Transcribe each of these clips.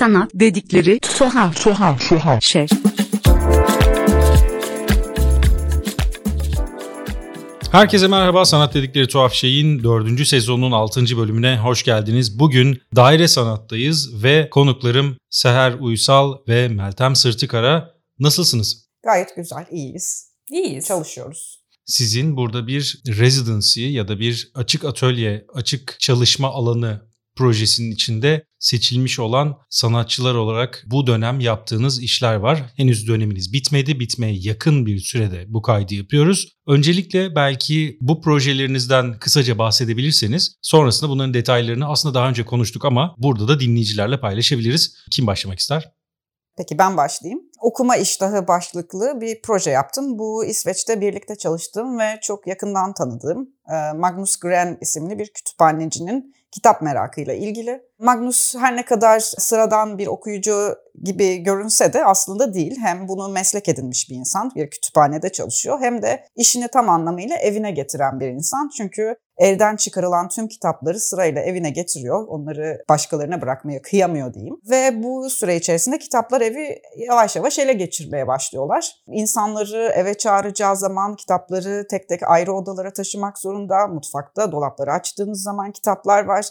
Sanat dedikleri tuhaf tuhaf tuhaf şey. Herkese merhaba. Sanat dedikleri tuhaf şeyin 4. sezonunun 6. bölümüne hoş geldiniz. Bugün daire sanattayız ve konuklarım Seher Uysal ve Meltem Sırtıkara. Nasılsınız? Gayet güzel, iyiyiz. İyiyiz. Çalışıyoruz. Sizin burada bir residency ya da bir açık atölye, açık çalışma alanı projesinin içinde seçilmiş olan sanatçılar olarak bu dönem yaptığınız işler var. Henüz döneminiz bitmedi. Bitmeye yakın bir sürede bu kaydı yapıyoruz. Öncelikle belki bu projelerinizden kısaca bahsedebilirseniz sonrasında bunların detaylarını aslında daha önce konuştuk ama burada da dinleyicilerle paylaşabiliriz. Kim başlamak ister? Peki ben başlayayım. Okuma iştahı başlıklı bir proje yaptım. Bu İsveç'te birlikte çalıştığım ve çok yakından tanıdığım Magnus Gren isimli bir kütüphanecinin kitap merakıyla ilgili. Magnus her ne kadar sıradan bir okuyucu gibi görünse de aslında değil. Hem bunu meslek edinmiş bir insan, bir kütüphanede çalışıyor hem de işini tam anlamıyla evine getiren bir insan. Çünkü evden çıkarılan tüm kitapları sırayla evine getiriyor. Onları başkalarına bırakmaya kıyamıyor diyeyim. Ve bu süre içerisinde kitaplar evi yavaş yavaş ele geçirmeye başlıyorlar. İnsanları eve çağıracağı zaman kitapları tek tek ayrı odalara taşımak zorunda. Mutfakta dolapları açtığınız zaman kitaplar var.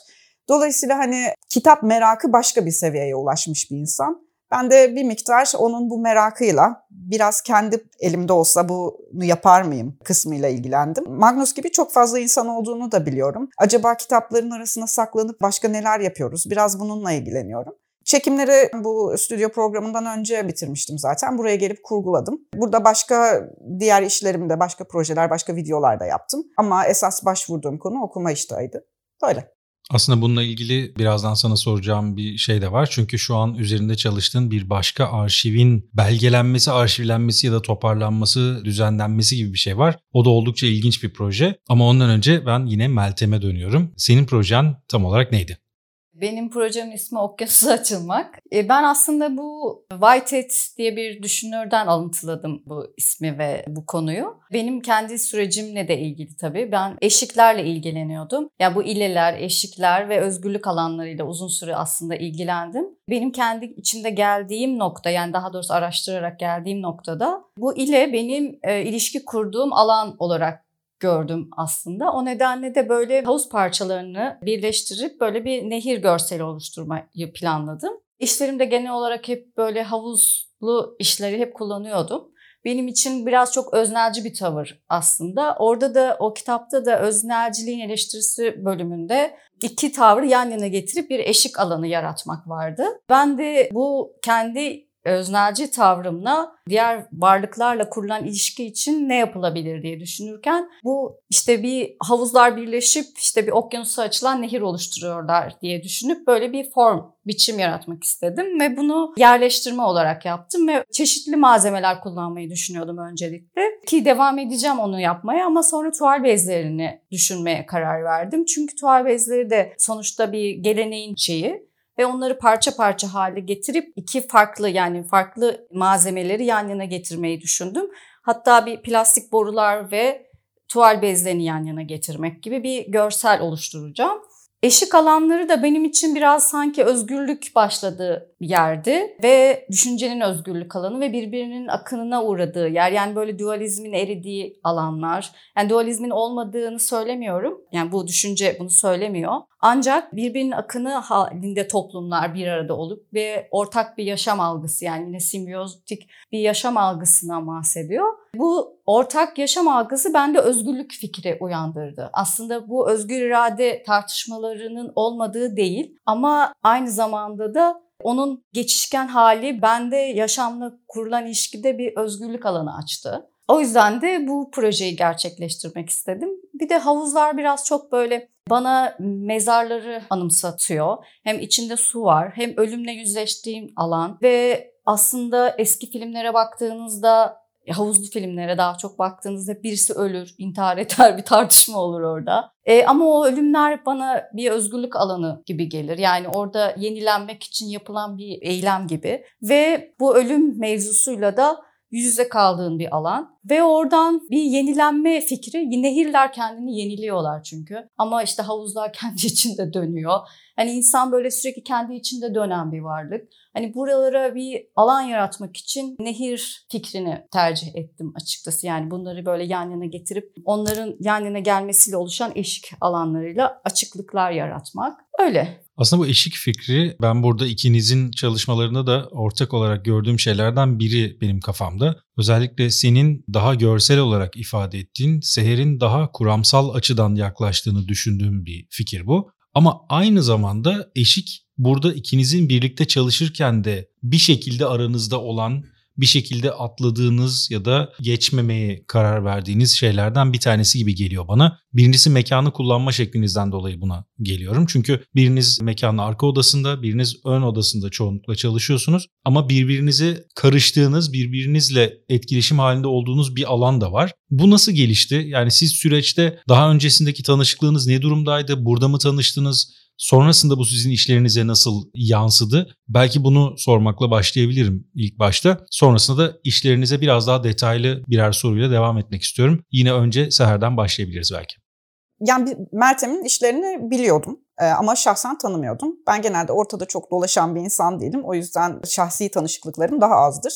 Dolayısıyla hani kitap merakı başka bir seviyeye ulaşmış bir insan. Ben de bir miktar onun bu merakıyla biraz kendi elimde olsa bunu yapar mıyım kısmıyla ilgilendim. Magnus gibi çok fazla insan olduğunu da biliyorum. Acaba kitapların arasına saklanıp başka neler yapıyoruz? Biraz bununla ilgileniyorum. Çekimleri bu stüdyo programından önce bitirmiştim zaten. Buraya gelip kurguladım. Burada başka diğer işlerimde, başka projeler, başka videolar da yaptım. Ama esas başvurduğum konu okuma iştahıydı. Böyle. Aslında bununla ilgili birazdan sana soracağım bir şey de var. Çünkü şu an üzerinde çalıştığın bir başka arşivin belgelenmesi, arşivlenmesi ya da toparlanması, düzenlenmesi gibi bir şey var. O da oldukça ilginç bir proje. Ama ondan önce ben yine Meltem'e dönüyorum. Senin projen tam olarak neydi? Benim projemin ismi Okyanusa Açılmak. E, ben aslında bu Whitehead diye bir düşünürden alıntıladım bu ismi ve bu konuyu. Benim kendi sürecimle de ilgili tabii. Ben eşiklerle ilgileniyordum. Ya yani bu ileler, eşikler ve özgürlük alanlarıyla uzun süre aslında ilgilendim. Benim kendi içinde geldiğim nokta yani daha doğrusu araştırarak geldiğim noktada bu ile benim e, ilişki kurduğum alan olarak gördüm aslında. O nedenle de böyle havuz parçalarını birleştirip böyle bir nehir görseli oluşturmayı planladım. İşlerimde genel olarak hep böyle havuzlu işleri hep kullanıyordum. Benim için biraz çok öznelci bir tavır aslında. Orada da o kitapta da öznelciliğin eleştirisi bölümünde iki tavrı yan yana getirip bir eşik alanı yaratmak vardı. Ben de bu kendi öznelci tavrımla diğer varlıklarla kurulan ilişki için ne yapılabilir diye düşünürken bu işte bir havuzlar birleşip işte bir okyanusa açılan nehir oluşturuyorlar diye düşünüp böyle bir form, biçim yaratmak istedim ve bunu yerleştirme olarak yaptım ve çeşitli malzemeler kullanmayı düşünüyordum öncelikle. Ki devam edeceğim onu yapmaya ama sonra tuval bezlerini düşünmeye karar verdim. Çünkü tuval bezleri de sonuçta bir geleneğin şeyi ve onları parça parça hale getirip iki farklı yani farklı malzemeleri yan yana getirmeyi düşündüm. Hatta bir plastik borular ve tuval bezlerini yan yana getirmek gibi bir görsel oluşturacağım. Eşik alanları da benim için biraz sanki özgürlük başladığı yerdi ve düşüncenin özgürlük alanı ve birbirinin akınına uğradığı yer. Yani böyle dualizmin eridiği alanlar. Yani dualizmin olmadığını söylemiyorum. Yani bu düşünce bunu söylemiyor. Ancak birbirinin akını halinde toplumlar bir arada olup ve ortak bir yaşam algısı yani yine simbiyotik bir yaşam algısından bahsediyor. Bu ortak yaşam algısı bende özgürlük fikri uyandırdı. Aslında bu özgür irade tartışmalarının olmadığı değil ama aynı zamanda da onun geçişken hali bende yaşamla kurulan ilişkide bir özgürlük alanı açtı. O yüzden de bu projeyi gerçekleştirmek istedim. Bir de havuzlar biraz çok böyle bana mezarları anımsatıyor. Hem içinde su var hem ölümle yüzleştiğim alan ve aslında eski filmlere baktığınızda havuzlu filmlere daha çok baktığınızda birisi ölür, intihar eder bir tartışma olur orada. E, ama o ölümler bana bir özgürlük alanı gibi gelir. Yani orada yenilenmek için yapılan bir eylem gibi. Ve bu ölüm mevzusuyla da yüz yüze kaldığın bir alan ve oradan bir yenilenme fikri. Nehirler kendini yeniliyorlar çünkü. Ama işte havuzlar kendi içinde dönüyor. Hani insan böyle sürekli kendi içinde dönen bir varlık. Hani buralara bir alan yaratmak için nehir fikrini tercih ettim açıkçası. Yani bunları böyle yan yana getirip onların yan yana gelmesiyle oluşan eşik alanlarıyla açıklıklar yaratmak. Öyle. Aslında bu eşik fikri ben burada ikinizin çalışmalarında da ortak olarak gördüğüm şeylerden biri benim kafamda. Özellikle senin daha görsel olarak ifade ettiğin, Seher'in daha kuramsal açıdan yaklaştığını düşündüğüm bir fikir bu. Ama aynı zamanda eşik burada ikinizin birlikte çalışırken de bir şekilde aranızda olan bir şekilde atladığınız ya da geçmemeye karar verdiğiniz şeylerden bir tanesi gibi geliyor bana. Birincisi mekanı kullanma şeklinizden dolayı buna geliyorum. Çünkü biriniz mekanın arka odasında, biriniz ön odasında çoğunlukla çalışıyorsunuz. Ama birbirinizi karıştığınız, birbirinizle etkileşim halinde olduğunuz bir alan da var. Bu nasıl gelişti? Yani siz süreçte daha öncesindeki tanışıklığınız ne durumdaydı? Burada mı tanıştınız? Sonrasında bu sizin işlerinize nasıl yansıdı? Belki bunu sormakla başlayabilirim ilk başta. Sonrasında da işlerinize biraz daha detaylı birer soruyla devam etmek istiyorum. Yine önce Seher'den başlayabiliriz belki. Yani Mertem'in işlerini biliyordum e, ama şahsen tanımıyordum. Ben genelde ortada çok dolaşan bir insan değilim. O yüzden şahsi tanışıklıklarım daha azdır.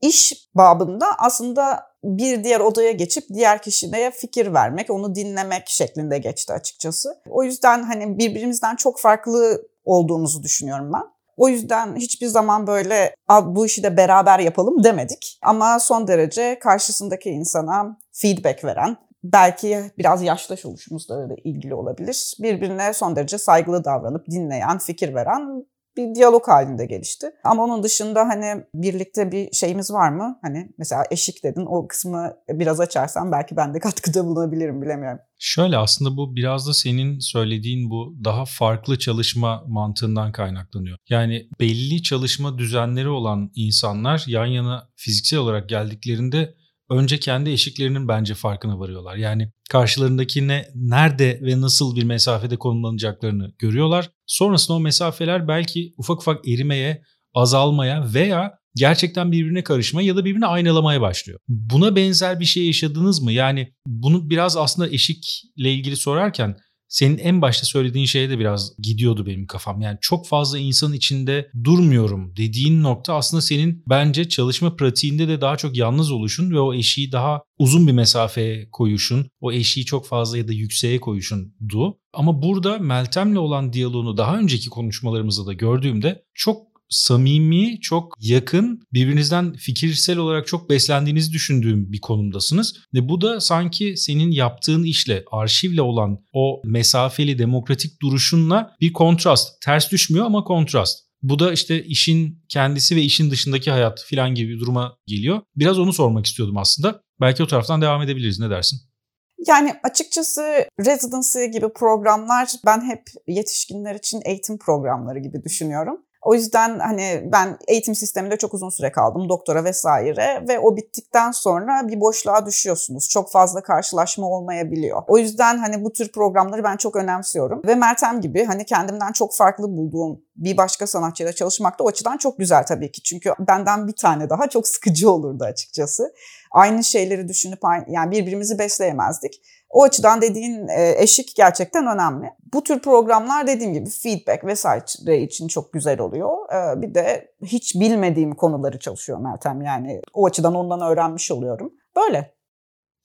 İş babında aslında bir diğer odaya geçip diğer kişiye fikir vermek, onu dinlemek şeklinde geçti açıkçası. O yüzden hani birbirimizden çok farklı olduğumuzu düşünüyorum ben. O yüzden hiçbir zaman böyle bu işi de beraber yapalım demedik. Ama son derece karşısındaki insana feedback veren, belki biraz yaştaş oluşumuzla da ilgili olabilir. Birbirine son derece saygılı davranıp dinleyen, fikir veren bir diyalog halinde gelişti. Ama onun dışında hani birlikte bir şeyimiz var mı? Hani mesela eşik dedin o kısmı biraz açarsan belki ben de katkıda bulunabilirim bilemiyorum. Şöyle aslında bu biraz da senin söylediğin bu daha farklı çalışma mantığından kaynaklanıyor. Yani belli çalışma düzenleri olan insanlar yan yana fiziksel olarak geldiklerinde önce kendi eşiklerinin bence farkına varıyorlar. Yani karşılarındakine nerede ve nasıl bir mesafede konumlanacaklarını görüyorlar. Sonrasında o mesafeler belki ufak ufak erimeye, azalmaya veya gerçekten birbirine karışmaya ya da birbirine aynalamaya başlıyor. Buna benzer bir şey yaşadınız mı? Yani bunu biraz aslında eşikle ilgili sorarken senin en başta söylediğin şeye de biraz gidiyordu benim kafam. Yani çok fazla insanın içinde durmuyorum dediğin nokta aslında senin bence çalışma pratiğinde de daha çok yalnız oluşun ve o eşiği daha uzun bir mesafeye koyuşun, o eşiği çok fazla ya da yükseğe koyuşundu. Ama burada Meltem'le olan diyaloğunu daha önceki konuşmalarımızda da gördüğümde çok samimi, çok yakın, birbirinizden fikirsel olarak çok beslendiğinizi düşündüğüm bir konumdasınız. Ve bu da sanki senin yaptığın işle, arşivle olan o mesafeli demokratik duruşunla bir kontrast. Ters düşmüyor ama kontrast. Bu da işte işin kendisi ve işin dışındaki hayat filan gibi bir duruma geliyor. Biraz onu sormak istiyordum aslında. Belki o taraftan devam edebiliriz. Ne dersin? Yani açıkçası residency gibi programlar ben hep yetişkinler için eğitim programları gibi düşünüyorum. O yüzden hani ben eğitim sisteminde çok uzun süre kaldım, doktora vesaire ve o bittikten sonra bir boşluğa düşüyorsunuz. Çok fazla karşılaşma olmayabiliyor. O yüzden hani bu tür programları ben çok önemsiyorum. Ve Mertem gibi hani kendimden çok farklı bulduğum bir başka sanatçıyla çalışmak da o açıdan çok güzel tabii ki. Çünkü benden bir tane daha çok sıkıcı olurdu açıkçası. Aynı şeyleri düşünüp yani birbirimizi besleyemezdik. O açıdan dediğin e, eşik gerçekten önemli. Bu tür programlar dediğim gibi feedback vesaire için çok güzel oluyor. E, bir de hiç bilmediğim konuları çalışıyor Meltem yani. O açıdan ondan öğrenmiş oluyorum. Böyle.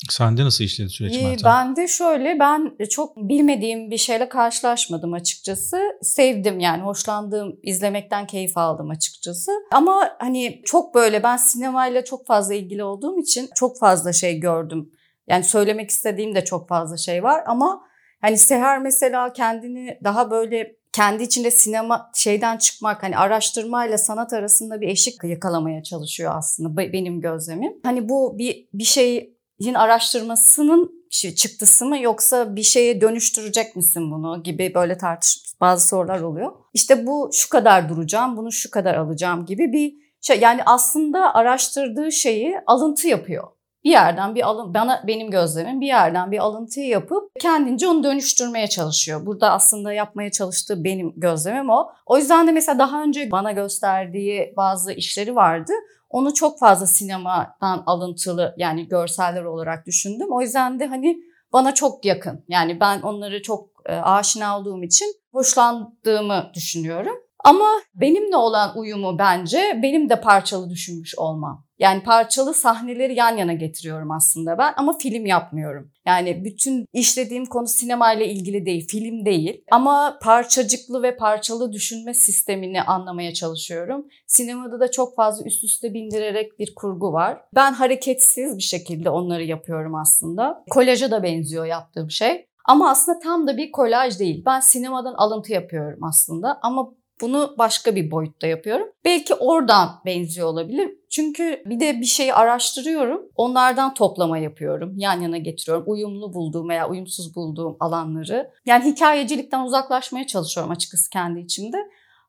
Sende nasıl işledi süreç ee, Meltem? Ben de şöyle ben çok bilmediğim bir şeyle karşılaşmadım açıkçası. Sevdim yani hoşlandığım, izlemekten keyif aldım açıkçası. Ama hani çok böyle ben sinemayla çok fazla ilgili olduğum için çok fazla şey gördüm yani söylemek istediğim de çok fazla şey var ama hani Seher mesela kendini daha böyle kendi içinde sinema şeyden çıkmak hani araştırmayla sanat arasında bir eşik yakalamaya çalışıyor aslında benim gözlemim. Hani bu bir bir şeyin araştırmasının çıktısı mı yoksa bir şeye dönüştürecek misin bunu gibi böyle tartış bazı sorular oluyor. İşte bu şu kadar duracağım, bunu şu kadar alacağım gibi bir şey yani aslında araştırdığı şeyi alıntı yapıyor bir yerden bir alın bana benim gözlemim bir yerden bir alıntıyı yapıp kendince onu dönüştürmeye çalışıyor. Burada aslında yapmaya çalıştığı benim gözlemim o. O yüzden de mesela daha önce bana gösterdiği bazı işleri vardı. Onu çok fazla sinemadan alıntılı yani görseller olarak düşündüm. O yüzden de hani bana çok yakın. Yani ben onları çok e, aşina olduğum için hoşlandığımı düşünüyorum. Ama benimle olan uyumu bence benim de parçalı düşünmüş olmam. Yani parçalı sahneleri yan yana getiriyorum aslında ben ama film yapmıyorum. Yani bütün işlediğim konu sinema ile ilgili değil, film değil. Ama parçacıklı ve parçalı düşünme sistemini anlamaya çalışıyorum. Sinemada da çok fazla üst üste bindirerek bir kurgu var. Ben hareketsiz bir şekilde onları yapıyorum aslında. Kolaja da benziyor yaptığım şey. Ama aslında tam da bir kolaj değil. Ben sinemadan alıntı yapıyorum aslında ama bunu başka bir boyutta yapıyorum. Belki oradan benziyor olabilir. Çünkü bir de bir şeyi araştırıyorum. Onlardan toplama yapıyorum. Yan yana getiriyorum. Uyumlu bulduğum veya uyumsuz bulduğum alanları. Yani hikayecilikten uzaklaşmaya çalışıyorum açıkçası kendi içimde.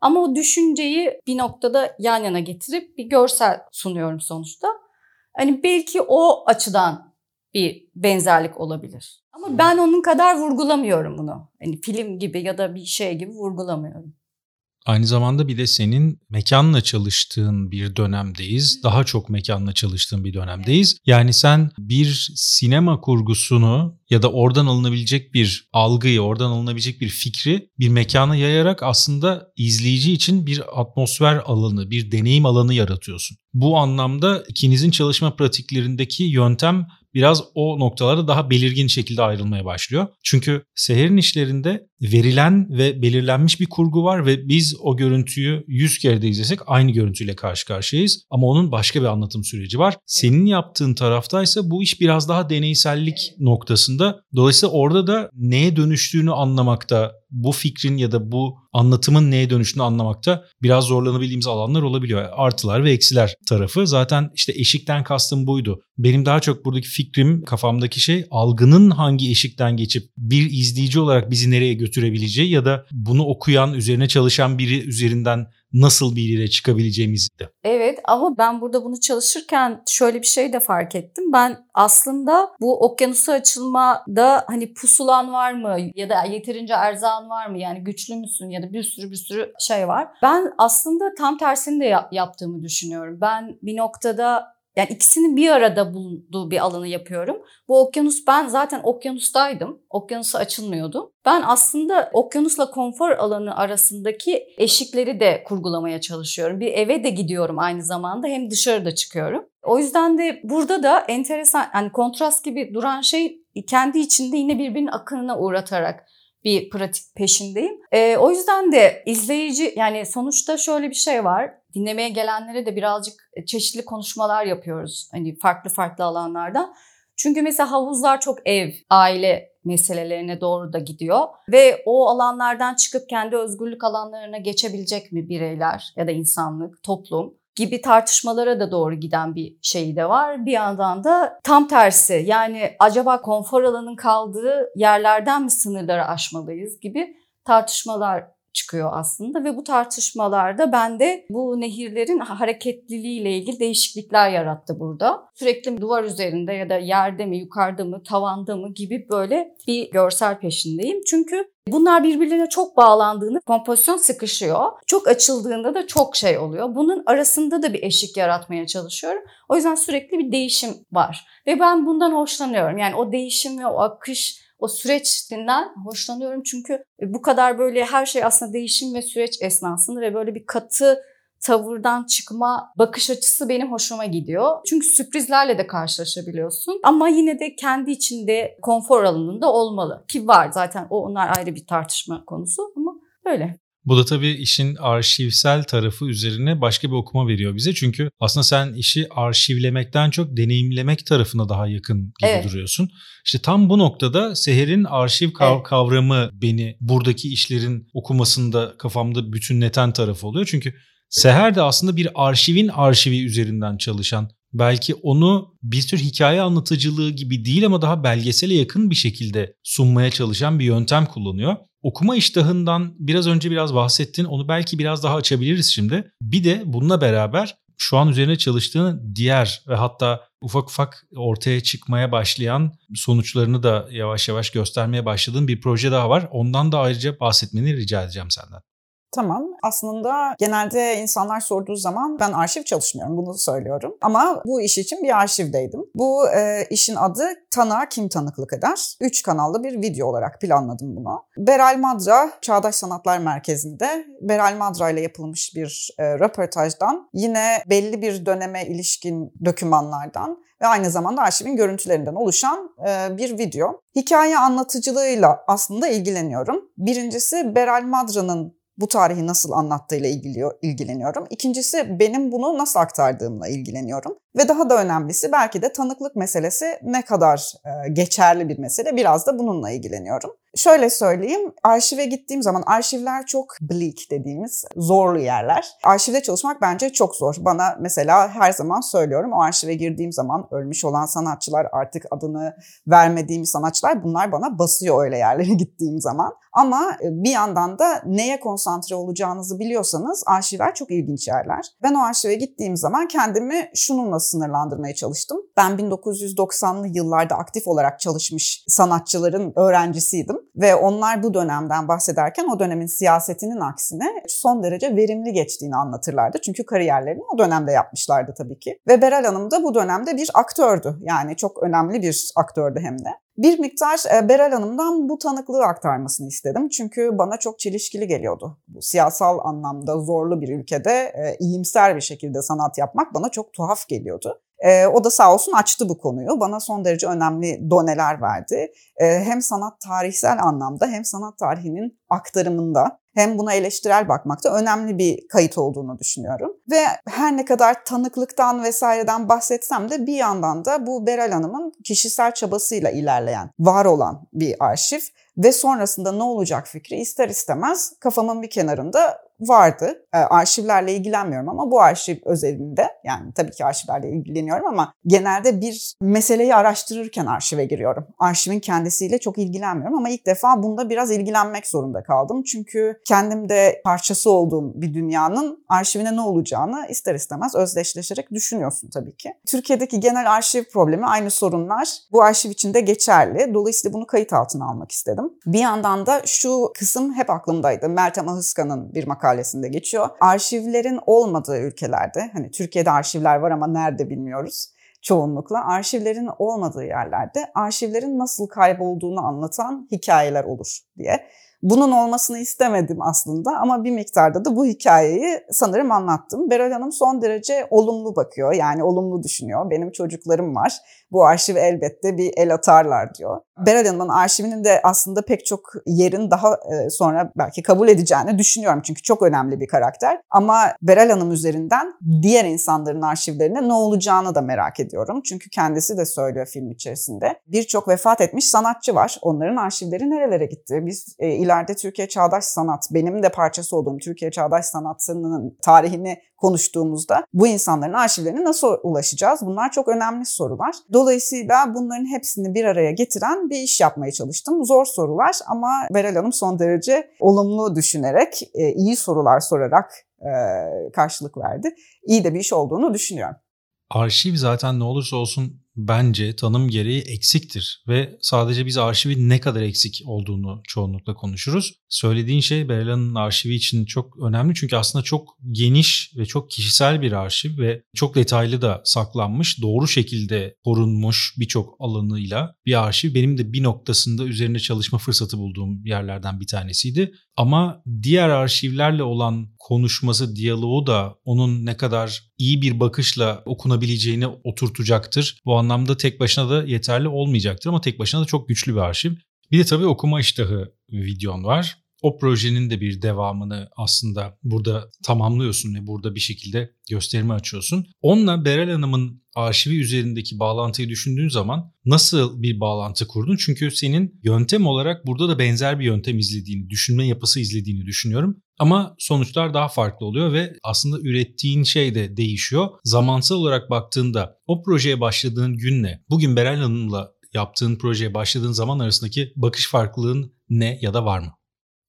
Ama o düşünceyi bir noktada yan yana getirip bir görsel sunuyorum sonuçta. Hani belki o açıdan bir benzerlik olabilir. Ama ben onun kadar vurgulamıyorum bunu. Hani film gibi ya da bir şey gibi vurgulamıyorum. Aynı zamanda bir de senin mekanla çalıştığın bir dönemdeyiz. Daha çok mekanla çalıştığın bir dönemdeyiz. Yani sen bir sinema kurgusunu ya da oradan alınabilecek bir algıyı, oradan alınabilecek bir fikri bir mekana yayarak aslında izleyici için bir atmosfer alanı, bir deneyim alanı yaratıyorsun. Bu anlamda ikinizin çalışma pratiklerindeki yöntem biraz o noktalarda daha belirgin şekilde ayrılmaya başlıyor. Çünkü seherin işlerinde verilen ve belirlenmiş bir kurgu var ve biz o görüntüyü 100 kere de izlesek aynı görüntüyle karşı karşıyayız. Ama onun başka bir anlatım süreci var. Senin yaptığın taraftaysa bu iş biraz daha deneysellik noktasında. Dolayısıyla orada da neye dönüştüğünü anlamakta, bu fikrin ya da bu anlatımın neye dönüştüğünü anlamakta biraz zorlanabildiğimiz alanlar olabiliyor. Artılar ve eksiler tarafı. Zaten işte eşikten kastım buydu. Benim daha çok buradaki fikrim, kafamdaki şey algının hangi eşikten geçip bir izleyici olarak bizi nereye götürebileceği ya da bunu okuyan, üzerine çalışan biri üzerinden nasıl bir yere çıkabileceğimizdi. Evet ama ben burada bunu çalışırken şöyle bir şey de fark ettim. Ben aslında bu okyanusa açılmada hani pusulan var mı ya da yeterince erzağın var mı yani güçlü müsün ya da bir sürü bir sürü şey var. Ben aslında tam tersini de yaptığımı düşünüyorum. Ben bir noktada yani ikisinin bir arada bulunduğu bir alanı yapıyorum. Bu okyanus ben zaten okyanustaydım. Okyanusa açılmıyordum. Ben aslında okyanusla konfor alanı arasındaki eşikleri de kurgulamaya çalışıyorum. Bir eve de gidiyorum aynı zamanda hem dışarıda çıkıyorum. O yüzden de burada da enteresan hani kontrast gibi duran şey kendi içinde yine birbirinin akınına uğratarak bir pratik peşindeyim. E, o yüzden de izleyici yani sonuçta şöyle bir şey var. Dinlemeye gelenlere de birazcık çeşitli konuşmalar yapıyoruz. Hani farklı farklı alanlardan. Çünkü mesela havuzlar çok ev, aile meselelerine doğru da gidiyor. Ve o alanlardan çıkıp kendi özgürlük alanlarına geçebilecek mi bireyler ya da insanlık, toplum? gibi tartışmalara da doğru giden bir şey de var. Bir yandan da tam tersi yani acaba konfor alanın kaldığı yerlerden mi sınırları aşmalıyız gibi tartışmalar çıkıyor aslında ve bu tartışmalarda bende bu nehirlerin hareketliliği ile ilgili değişiklikler yarattı burada. Sürekli duvar üzerinde ya da yerde mi, yukarıda mı, tavanda mı gibi böyle bir görsel peşindeyim. Çünkü bunlar birbirlerine çok bağlandığında kompozisyon sıkışıyor. Çok açıldığında da çok şey oluyor. Bunun arasında da bir eşik yaratmaya çalışıyorum. O yüzden sürekli bir değişim var. Ve ben bundan hoşlanıyorum. Yani o değişim ve o akış o süreçten hoşlanıyorum çünkü e, bu kadar böyle her şey aslında değişim ve süreç esnasında ve böyle bir katı tavırdan çıkma bakış açısı benim hoşuma gidiyor. Çünkü sürprizlerle de karşılaşabiliyorsun ama yine de kendi içinde konfor alanında olmalı. Ki var zaten o onlar ayrı bir tartışma konusu ama böyle. Bu da tabii işin arşivsel tarafı üzerine başka bir okuma veriyor bize. Çünkü aslında sen işi arşivlemekten çok deneyimlemek tarafına daha yakın gibi evet. duruyorsun. İşte tam bu noktada Seher'in arşiv kav- evet. kavramı beni buradaki işlerin okumasında kafamda bütünleten tarafı oluyor. Çünkü Seher de aslında bir arşivin arşivi üzerinden çalışan belki onu bir tür hikaye anlatıcılığı gibi değil ama daha belgesele yakın bir şekilde sunmaya çalışan bir yöntem kullanıyor. Okuma iştahından biraz önce biraz bahsettin. Onu belki biraz daha açabiliriz şimdi. Bir de bununla beraber şu an üzerine çalıştığın diğer ve hatta ufak ufak ortaya çıkmaya başlayan sonuçlarını da yavaş yavaş göstermeye başladığın bir proje daha var. Ondan da ayrıca bahsetmeni rica edeceğim senden. Tamam. Aslında genelde insanlar sorduğu zaman ben arşiv çalışmıyorum bunu söylüyorum. Ama bu iş için bir arşivdeydim. Bu e, işin adı Tanığa Kim Tanıklık Eder? Üç kanallı bir video olarak planladım bunu. Beral Madra Çağdaş Sanatlar Merkezi'nde Beral Madra ile yapılmış bir e, röportajdan yine belli bir döneme ilişkin dokümanlardan ve aynı zamanda arşivin görüntülerinden oluşan e, bir video. Hikaye anlatıcılığıyla aslında ilgileniyorum. Birincisi Beral Madra'nın bu tarihi nasıl anlattığıyla ilgileniyorum. İkincisi benim bunu nasıl aktardığımla ilgileniyorum. Ve daha da önemlisi belki de tanıklık meselesi ne kadar geçerli bir mesele biraz da bununla ilgileniyorum. Şöyle söyleyeyim, arşive gittiğim zaman arşivler çok bleak dediğimiz zorlu yerler. Arşivde çalışmak bence çok zor. Bana mesela her zaman söylüyorum o arşive girdiğim zaman ölmüş olan sanatçılar artık adını vermediğim sanatçılar bunlar bana basıyor öyle yerlere gittiğim zaman. Ama e, bir yandan da neye konsantre olacağınızı biliyorsanız arşivler çok ilginç yerler. Ben o arşive gittiğim zaman kendimi şununla sınırlandırmaya çalıştım. Ben 1990'lı yıllarda aktif olarak çalışmış sanatçıların öğrencisiydim ve onlar bu dönemden bahsederken o dönemin siyasetinin aksine son derece verimli geçtiğini anlatırlardı. Çünkü kariyerlerini o dönemde yapmışlardı tabii ki. Ve Beral Hanım da bu dönemde bir aktördü. Yani çok önemli bir aktördü hem de. Bir miktar e, Beral Hanım'dan bu tanıklığı aktarmasını istedim. Çünkü bana çok çelişkili geliyordu. Bu siyasal anlamda zorlu bir ülkede e, iyimser bir şekilde sanat yapmak bana çok tuhaf geliyordu. E, o da sağ olsun açtı bu konuyu. Bana son derece önemli doneler verdi. E, hem sanat tarihsel anlamda hem sanat tarihinin aktarımında hem buna eleştirel bakmakta önemli bir kayıt olduğunu düşünüyorum. Ve her ne kadar tanıklıktan vesaireden bahsetsem de bir yandan da bu Beral Hanım'ın kişisel çabasıyla ilerleyen, var olan bir arşiv ve sonrasında ne olacak fikri ister istemez kafamın bir kenarında vardı. E, arşivlerle ilgilenmiyorum ama bu arşiv özelinde yani tabii ki arşivlerle ilgileniyorum ama genelde bir meseleyi araştırırken arşive giriyorum. Arşivin kendisiyle çok ilgilenmiyorum ama ilk defa bunda biraz ilgilenmek zorunda kaldım. Çünkü kendim de parçası olduğum bir dünyanın arşivine ne olacağını ister istemez özdeşleşerek düşünüyorsun tabii ki. Türkiye'deki genel arşiv problemi aynı sorunlar bu arşiv içinde geçerli. Dolayısıyla bunu kayıt altına almak istedim. Bir yandan da şu kısım hep aklımdaydı. Meltem Ahıska'nın bir makalesi makalesinde geçiyor. Arşivlerin olmadığı ülkelerde, hani Türkiye'de arşivler var ama nerede bilmiyoruz çoğunlukla arşivlerin olmadığı yerlerde arşivlerin nasıl kaybolduğunu anlatan hikayeler olur diye. Bunun olmasını istemedim aslında ama bir miktarda da bu hikayeyi sanırım anlattım. Beral Hanım son derece olumlu bakıyor yani olumlu düşünüyor. Benim çocuklarım var bu arşiv elbette bir el atarlar diyor. Beral Hanım'ın arşivinin de aslında pek çok yerin daha e, sonra belki kabul edeceğini düşünüyorum. Çünkü çok önemli bir karakter. Ama Beral Hanım üzerinden diğer insanların arşivlerine ne olacağını da merak ediyorum. Çünkü kendisi de söylüyor film içerisinde. Birçok vefat etmiş sanatçı var. Onların arşivleri nerelere gitti? Biz e, ileride Türkiye Çağdaş Sanat, benim de parçası olduğum Türkiye Çağdaş Sanatı'nın tarihini konuştuğumuzda bu insanların arşivlerine nasıl ulaşacağız? Bunlar çok önemli sorular. Dolayısıyla bunların hepsini bir araya getiren bir iş yapmaya çalıştım. Zor sorular ama Beral Hanım son derece olumlu düşünerek, e, iyi sorular sorarak e, karşılık verdi. İyi de bir iş olduğunu düşünüyorum. Arşiv zaten ne olursa olsun bence tanım gereği eksiktir ve sadece biz arşivin ne kadar eksik olduğunu çoğunlukla konuşuruz. Söylediğin şey Berela'nın arşivi için çok önemli çünkü aslında çok geniş ve çok kişisel bir arşiv ve çok detaylı da saklanmış, doğru şekilde korunmuş birçok alanıyla bir arşiv. Benim de bir noktasında üzerine çalışma fırsatı bulduğum yerlerden bir tanesiydi. Ama diğer arşivlerle olan konuşması, diyaloğu da onun ne kadar iyi bir bakışla okunabileceğini oturtacaktır. Bu anlamda tek başına da yeterli olmayacaktır ama tek başına da çok güçlü bir arşiv. Bir de tabii okuma iştahı videon var o projenin de bir devamını aslında burada tamamlıyorsun ve burada bir şekilde gösterimi açıyorsun. Onunla Berel Hanım'ın arşivi üzerindeki bağlantıyı düşündüğün zaman nasıl bir bağlantı kurdun? Çünkü senin yöntem olarak burada da benzer bir yöntem izlediğini, düşünme yapısı izlediğini düşünüyorum. Ama sonuçlar daha farklı oluyor ve aslında ürettiğin şey de değişiyor. Zamansal olarak baktığında o projeye başladığın günle bugün Berel Hanım'la yaptığın projeye başladığın zaman arasındaki bakış farklılığın ne ya da var mı?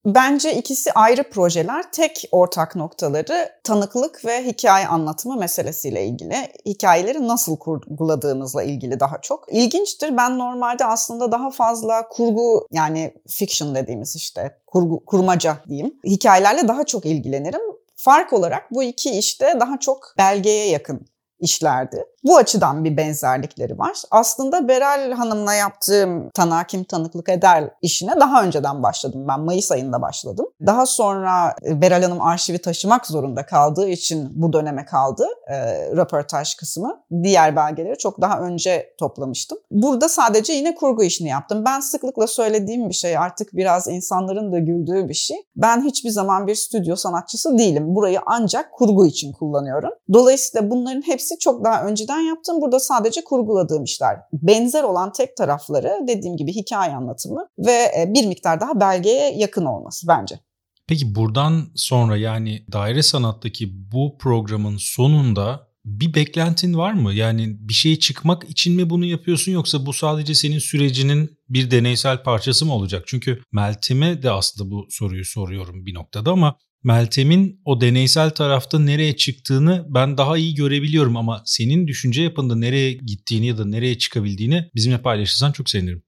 Bence ikisi ayrı projeler. Tek ortak noktaları tanıklık ve hikaye anlatımı meselesiyle ilgili. Hikayeleri nasıl kurguladığımızla ilgili daha çok. İlginçtir. Ben normalde aslında daha fazla kurgu yani fiction dediğimiz işte kurgu, kurmaca diyeyim. Hikayelerle daha çok ilgilenirim. Fark olarak bu iki işte daha çok belgeye yakın işlerdi. Bu açıdan bir benzerlikleri var. Aslında Beral Hanım'la yaptığım tanığa kim tanıklık eder işine daha önceden başladım. Ben Mayıs ayında başladım. Daha sonra e, Beral Hanım arşivi taşımak zorunda kaldığı için bu döneme kaldı e, röportaj kısmı. Diğer belgeleri çok daha önce toplamıştım. Burada sadece yine kurgu işini yaptım. Ben sıklıkla söylediğim bir şey artık biraz insanların da güldüğü bir şey. Ben hiçbir zaman bir stüdyo sanatçısı değilim. Burayı ancak kurgu için kullanıyorum. Dolayısıyla bunların hepsi çok daha önceden önceden yaptım. Burada sadece kurguladığım işler. Benzer olan tek tarafları dediğim gibi hikaye anlatımı ve e, bir miktar daha belgeye yakın olması bence. Peki buradan sonra yani daire sanattaki bu programın sonunda bir beklentin var mı? Yani bir şey çıkmak için mi bunu yapıyorsun yoksa bu sadece senin sürecinin bir deneysel parçası mı olacak? Çünkü Meltem'e de aslında bu soruyu soruyorum bir noktada ama Meltem'in o deneysel tarafta nereye çıktığını ben daha iyi görebiliyorum ama senin düşünce yapında nereye gittiğini ya da nereye çıkabildiğini bizimle paylaşırsan çok sevinirim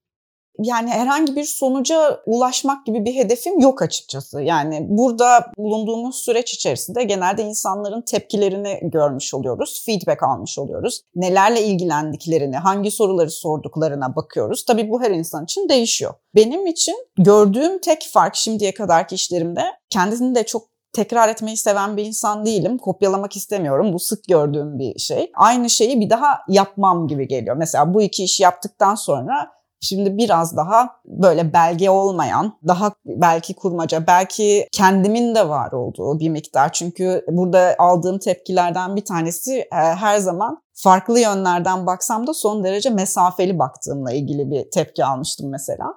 yani herhangi bir sonuca ulaşmak gibi bir hedefim yok açıkçası. Yani burada bulunduğumuz süreç içerisinde genelde insanların tepkilerini görmüş oluyoruz, feedback almış oluyoruz. Nelerle ilgilendiklerini, hangi soruları sorduklarına bakıyoruz. Tabii bu her insan için değişiyor. Benim için gördüğüm tek fark şimdiye kadarki işlerimde kendisini de çok tekrar etmeyi seven bir insan değilim. Kopyalamak istemiyorum. Bu sık gördüğüm bir şey. Aynı şeyi bir daha yapmam gibi geliyor. Mesela bu iki işi yaptıktan sonra Şimdi biraz daha böyle belge olmayan, daha belki kurmaca, belki kendimin de var olduğu bir miktar. Çünkü burada aldığım tepkilerden bir tanesi e, her zaman farklı yönlerden baksam da son derece mesafeli baktığımla ilgili bir tepki almıştım mesela.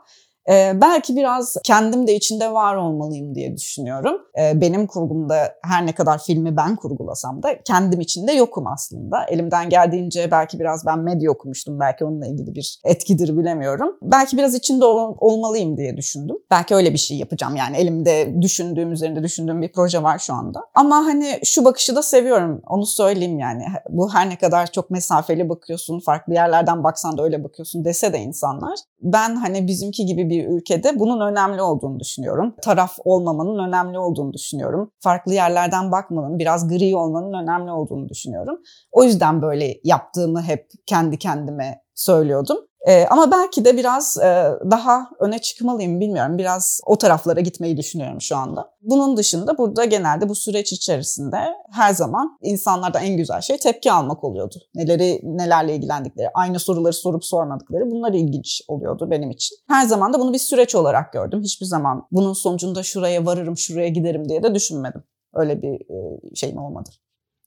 Ee, belki biraz kendim de içinde var olmalıyım diye düşünüyorum. Ee, benim kurgumda her ne kadar filmi ben kurgulasam da kendim içinde yokum aslında. Elimden geldiğince belki biraz ben medya okumuştum. Belki onunla ilgili bir etkidir bilemiyorum. Belki biraz içinde ol- olmalıyım diye düşündüm. Belki öyle bir şey yapacağım. Yani elimde düşündüğüm, üzerinde düşündüğüm bir proje var şu anda. Ama hani şu bakışı da seviyorum. Onu söyleyeyim yani. Bu her ne kadar çok mesafeli bakıyorsun, farklı yerlerden baksan da öyle bakıyorsun dese de insanlar. Ben hani bizimki gibi bir bir ülkede bunun önemli olduğunu düşünüyorum. Taraf olmamanın önemli olduğunu düşünüyorum. Farklı yerlerden bakmanın, biraz gri olmanın önemli olduğunu düşünüyorum. O yüzden böyle yaptığımı hep kendi kendime söylüyordum. Ee, ama belki de biraz e, daha öne çıkmalıyım bilmiyorum. Biraz o taraflara gitmeyi düşünüyorum şu anda. Bunun dışında burada genelde bu süreç içerisinde her zaman insanlardan en güzel şey tepki almak oluyordu. Neleri nelerle ilgilendikleri, aynı soruları sorup sormadıkları bunlar ilginç oluyordu benim için. Her zaman da bunu bir süreç olarak gördüm. Hiçbir zaman bunun sonucunda şuraya varırım, şuraya giderim diye de düşünmedim. Öyle bir e, şeyim olmadı.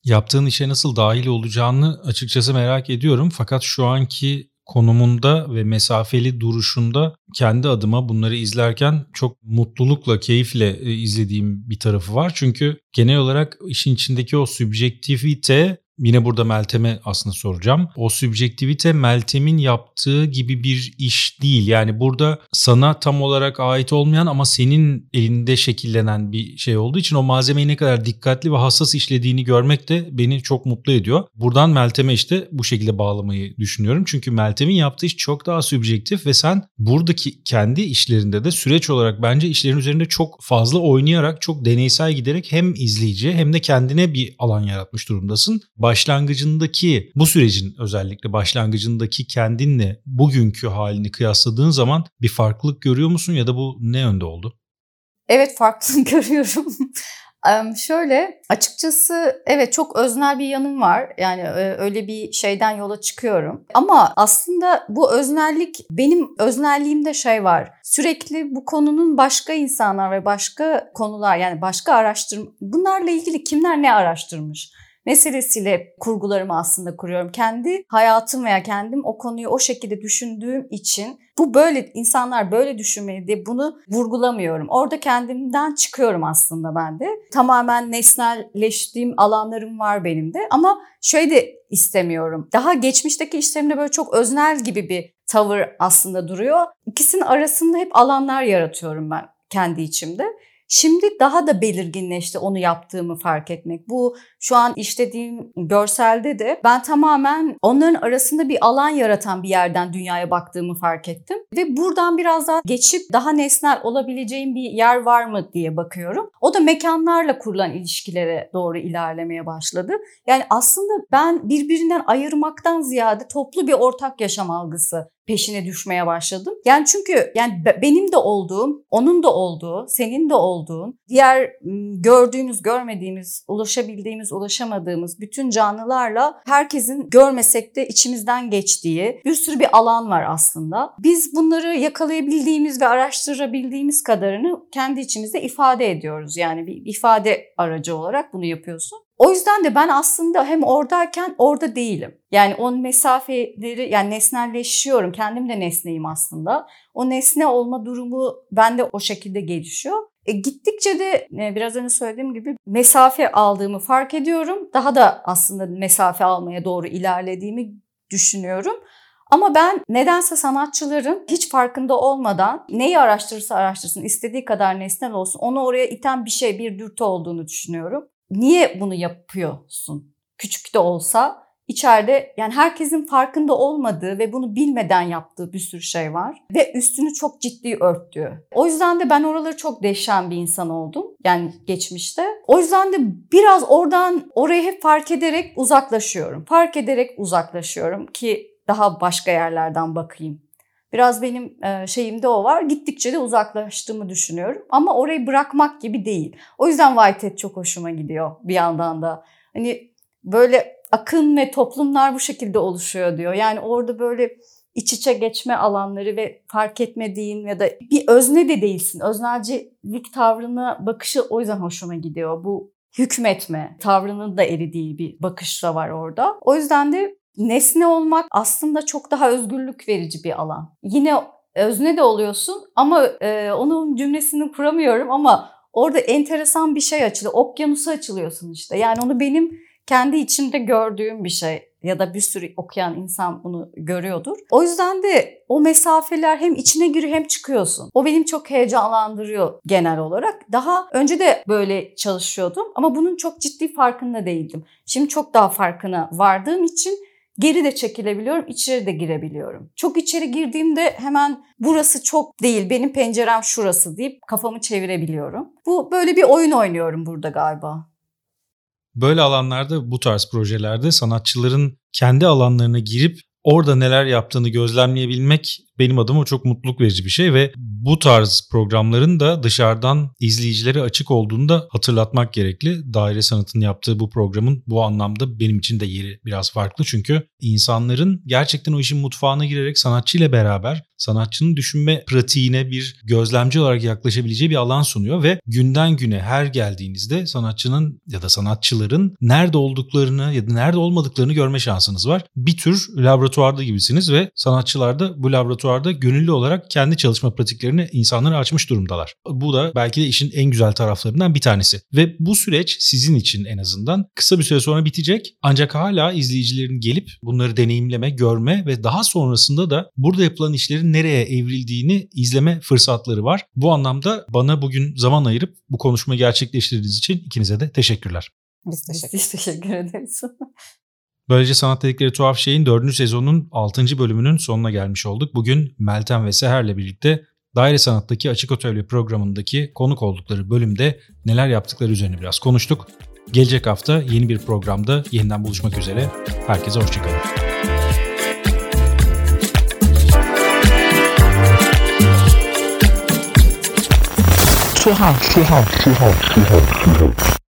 Yaptığın işe nasıl dahil olacağını açıkçası merak ediyorum. Fakat şu anki konumunda ve mesafeli duruşunda kendi adıma bunları izlerken çok mutlulukla, keyifle e, izlediğim bir tarafı var. Çünkü genel olarak işin içindeki o sübjektivite Yine burada Meltem'e aslında soracağım. O sübjektivite Meltem'in yaptığı gibi bir iş değil. Yani burada sana tam olarak ait olmayan ama senin elinde şekillenen bir şey olduğu için o malzemeyi ne kadar dikkatli ve hassas işlediğini görmek de beni çok mutlu ediyor. Buradan Meltem'e işte bu şekilde bağlamayı düşünüyorum. Çünkü Meltem'in yaptığı iş çok daha sübjektif ve sen buradaki kendi işlerinde de süreç olarak bence işlerin üzerinde çok fazla oynayarak, çok deneysel giderek hem izleyici hem de kendine bir alan yaratmış durumdasın başlangıcındaki bu sürecin özellikle başlangıcındaki kendinle bugünkü halini kıyasladığın zaman bir farklılık görüyor musun ya da bu ne yönde oldu? Evet farklılık görüyorum. Şöyle açıkçası evet çok öznel bir yanım var. Yani öyle bir şeyden yola çıkıyorum. Ama aslında bu öznellik benim öznelliğimde şey var. Sürekli bu konunun başka insanlar ve başka konular yani başka araştırma bunlarla ilgili kimler ne araştırmış? Meselesiyle kurgularımı aslında kuruyorum. Kendi hayatım veya kendim o konuyu o şekilde düşündüğüm için bu böyle insanlar böyle düşünmeli diye bunu vurgulamıyorum. Orada kendimden çıkıyorum aslında ben de. Tamamen nesnelleştiğim alanlarım var benim de ama şöyle de istemiyorum. Daha geçmişteki işlerimde böyle çok öznel gibi bir tavır aslında duruyor. İkisinin arasında hep alanlar yaratıyorum ben kendi içimde. Şimdi daha da belirginleşti onu yaptığımı fark etmek. Bu şu an işlediğim görselde de ben tamamen onların arasında bir alan yaratan bir yerden dünyaya baktığımı fark ettim. Ve buradan biraz daha geçip daha nesnel olabileceğim bir yer var mı diye bakıyorum. O da mekanlarla kurulan ilişkilere doğru ilerlemeye başladı. Yani aslında ben birbirinden ayırmaktan ziyade toplu bir ortak yaşam algısı peşine düşmeye başladım. Yani çünkü yani benim de olduğum, onun da olduğu, senin de olduğun, diğer gördüğümüz, görmediğimiz, ulaşabildiğimiz, ulaşamadığımız bütün canlılarla herkesin görmesek de içimizden geçtiği bir sürü bir alan var aslında. Biz bunları yakalayabildiğimiz ve araştırabildiğimiz kadarını kendi içimizde ifade ediyoruz. Yani bir ifade aracı olarak bunu yapıyorsun. O yüzden de ben aslında hem oradayken orada değilim. Yani o mesafeleri yani nesnelleşiyorum. Kendim de nesneyim aslında. O nesne olma durumu bende o şekilde gelişiyor. E, gittikçe de e, biraz önce söylediğim gibi mesafe aldığımı fark ediyorum. Daha da aslında mesafe almaya doğru ilerlediğimi düşünüyorum. Ama ben nedense sanatçıların hiç farkında olmadan neyi araştırırsa araştırsın, istediği kadar nesnel olsun, onu oraya iten bir şey, bir dürtü olduğunu düşünüyorum niye bunu yapıyorsun? Küçük de olsa içeride yani herkesin farkında olmadığı ve bunu bilmeden yaptığı bir sürü şey var ve üstünü çok ciddi örttüğü. O yüzden de ben oraları çok deşen bir insan oldum yani geçmişte. O yüzden de biraz oradan orayı hep fark ederek uzaklaşıyorum. Fark ederek uzaklaşıyorum ki daha başka yerlerden bakayım. Biraz benim e, şeyimde o var. Gittikçe de uzaklaştığımı düşünüyorum. Ama orayı bırakmak gibi değil. O yüzden Whitehead çok hoşuma gidiyor bir yandan da. Hani böyle akın ve toplumlar bu şekilde oluşuyor diyor. Yani orada böyle iç içe geçme alanları ve fark etmediğin ya da bir özne de değilsin. Öznelcilik tavrına bakışı o yüzden hoşuma gidiyor. Bu hükmetme tavrının da eridiği bir bakış da var orada. O yüzden de nesne olmak aslında çok daha özgürlük verici bir alan. Yine özne de oluyorsun ama e, onun cümlesini kuramıyorum ama orada enteresan bir şey açılıyor. Okyanusa açılıyorsun işte. Yani onu benim kendi içimde gördüğüm bir şey ya da bir sürü okuyan insan bunu görüyordur. O yüzden de o mesafeler hem içine giriyor hem çıkıyorsun. O benim çok heyecanlandırıyor genel olarak. Daha önce de böyle çalışıyordum ama bunun çok ciddi farkında değildim. Şimdi çok daha farkına vardığım için Geri de çekilebiliyorum, içeri de girebiliyorum. Çok içeri girdiğimde hemen burası çok değil, benim pencerem şurası deyip kafamı çevirebiliyorum. Bu böyle bir oyun oynuyorum burada galiba. Böyle alanlarda bu tarz projelerde sanatçıların kendi alanlarına girip orada neler yaptığını gözlemleyebilmek benim adıma çok mutluluk verici bir şey ve bu tarz programların da dışarıdan izleyicilere açık olduğunu da hatırlatmak gerekli. Daire Sanat'ın yaptığı bu programın bu anlamda benim için de yeri biraz farklı çünkü insanların gerçekten o işin mutfağına girerek sanatçıyla beraber sanatçının düşünme pratiğine bir gözlemci olarak yaklaşabileceği bir alan sunuyor ve günden güne her geldiğinizde sanatçının ya da sanatçıların nerede olduklarını ya da nerede olmadıklarını görme şansınız var. Bir tür laboratuvarda gibisiniz ve sanatçılar da bu laboratuvar laboratuvarda gönüllü olarak kendi çalışma pratiklerini insanlara açmış durumdalar. Bu da belki de işin en güzel taraflarından bir tanesi. Ve bu süreç sizin için en azından kısa bir süre sonra bitecek. Ancak hala izleyicilerin gelip bunları deneyimleme, görme ve daha sonrasında da burada yapılan işlerin nereye evrildiğini izleme fırsatları var. Bu anlamda bana bugün zaman ayırıp bu konuşmayı gerçekleştirdiğiniz için ikinize de teşekkürler. Biz teşekkür, Biz teşekkür ederiz. Böylece Sanat Dedikleri Tuhaf Şey'in 4. sezonun 6. bölümünün sonuna gelmiş olduk. Bugün Meltem ve Seher'le birlikte Daire Sanat'taki Açık Atölye programındaki konuk oldukları bölümde neler yaptıkları üzerine biraz konuştuk. Gelecek hafta yeni bir programda yeniden buluşmak üzere. Herkese hoşçakalın. Tuhaf, tuhaf, tuhaf, tuhaf, tuhaf.